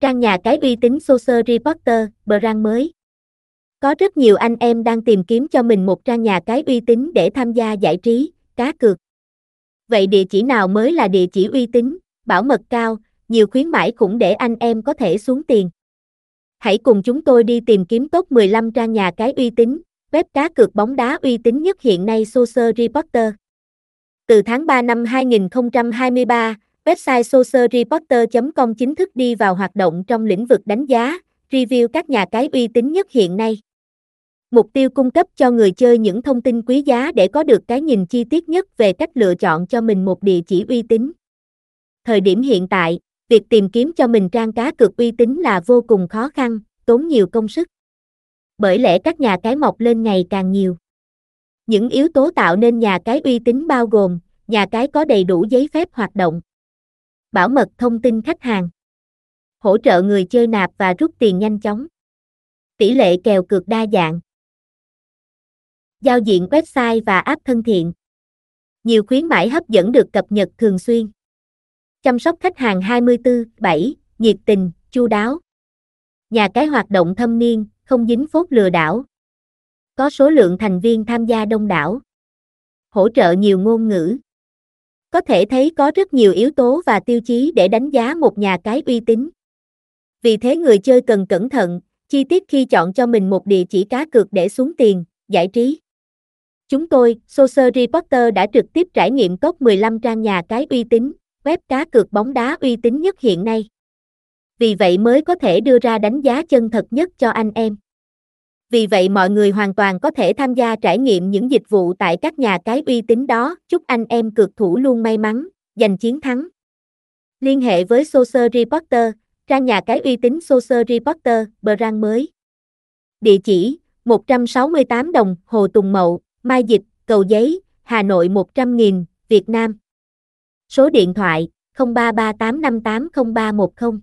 Trang nhà cái uy tín Social Reporter, brand mới. Có rất nhiều anh em đang tìm kiếm cho mình một trang nhà cái uy tín để tham gia giải trí, cá cược. Vậy địa chỉ nào mới là địa chỉ uy tín, bảo mật cao, nhiều khuyến mãi cũng để anh em có thể xuống tiền? Hãy cùng chúng tôi đi tìm kiếm top 15 trang nhà cái uy tín, web cá cược bóng đá uy tín nhất hiện nay Social Reporter. Từ tháng 3 năm 2023, website socialreporter.com chính thức đi vào hoạt động trong lĩnh vực đánh giá, review các nhà cái uy tín nhất hiện nay. Mục tiêu cung cấp cho người chơi những thông tin quý giá để có được cái nhìn chi tiết nhất về cách lựa chọn cho mình một địa chỉ uy tín. Thời điểm hiện tại, việc tìm kiếm cho mình trang cá cược uy tín là vô cùng khó khăn, tốn nhiều công sức. Bởi lẽ các nhà cái mọc lên ngày càng nhiều. Những yếu tố tạo nên nhà cái uy tín bao gồm, nhà cái có đầy đủ giấy phép hoạt động, bảo mật thông tin khách hàng, hỗ trợ người chơi nạp và rút tiền nhanh chóng, tỷ lệ kèo cược đa dạng, giao diện website và app thân thiện, nhiều khuyến mãi hấp dẫn được cập nhật thường xuyên, chăm sóc khách hàng 24/7, nhiệt tình, chu đáo, nhà cái hoạt động thâm niên, không dính phốt lừa đảo, có số lượng thành viên tham gia đông đảo, hỗ trợ nhiều ngôn ngữ. Có thể thấy có rất nhiều yếu tố và tiêu chí để đánh giá một nhà cái uy tín. Vì thế người chơi cần cẩn thận, chi tiết khi chọn cho mình một địa chỉ cá cược để xuống tiền, giải trí. Chúng tôi, Social Reporter đã trực tiếp trải nghiệm top 15 trang nhà cái uy tín, web cá cược bóng đá uy tín nhất hiện nay. Vì vậy mới có thể đưa ra đánh giá chân thật nhất cho anh em. Vì vậy mọi người hoàn toàn có thể tham gia trải nghiệm những dịch vụ tại các nhà cái uy tín đó. Chúc anh em cược thủ luôn may mắn, giành chiến thắng. Liên hệ với Social Reporter, trang nhà cái uy tín Social Reporter, brand mới. Địa chỉ 168 đồng, Hồ Tùng Mậu, Mai Dịch, Cầu Giấy, Hà Nội 100.000, Việt Nam. Số điện thoại 0338580310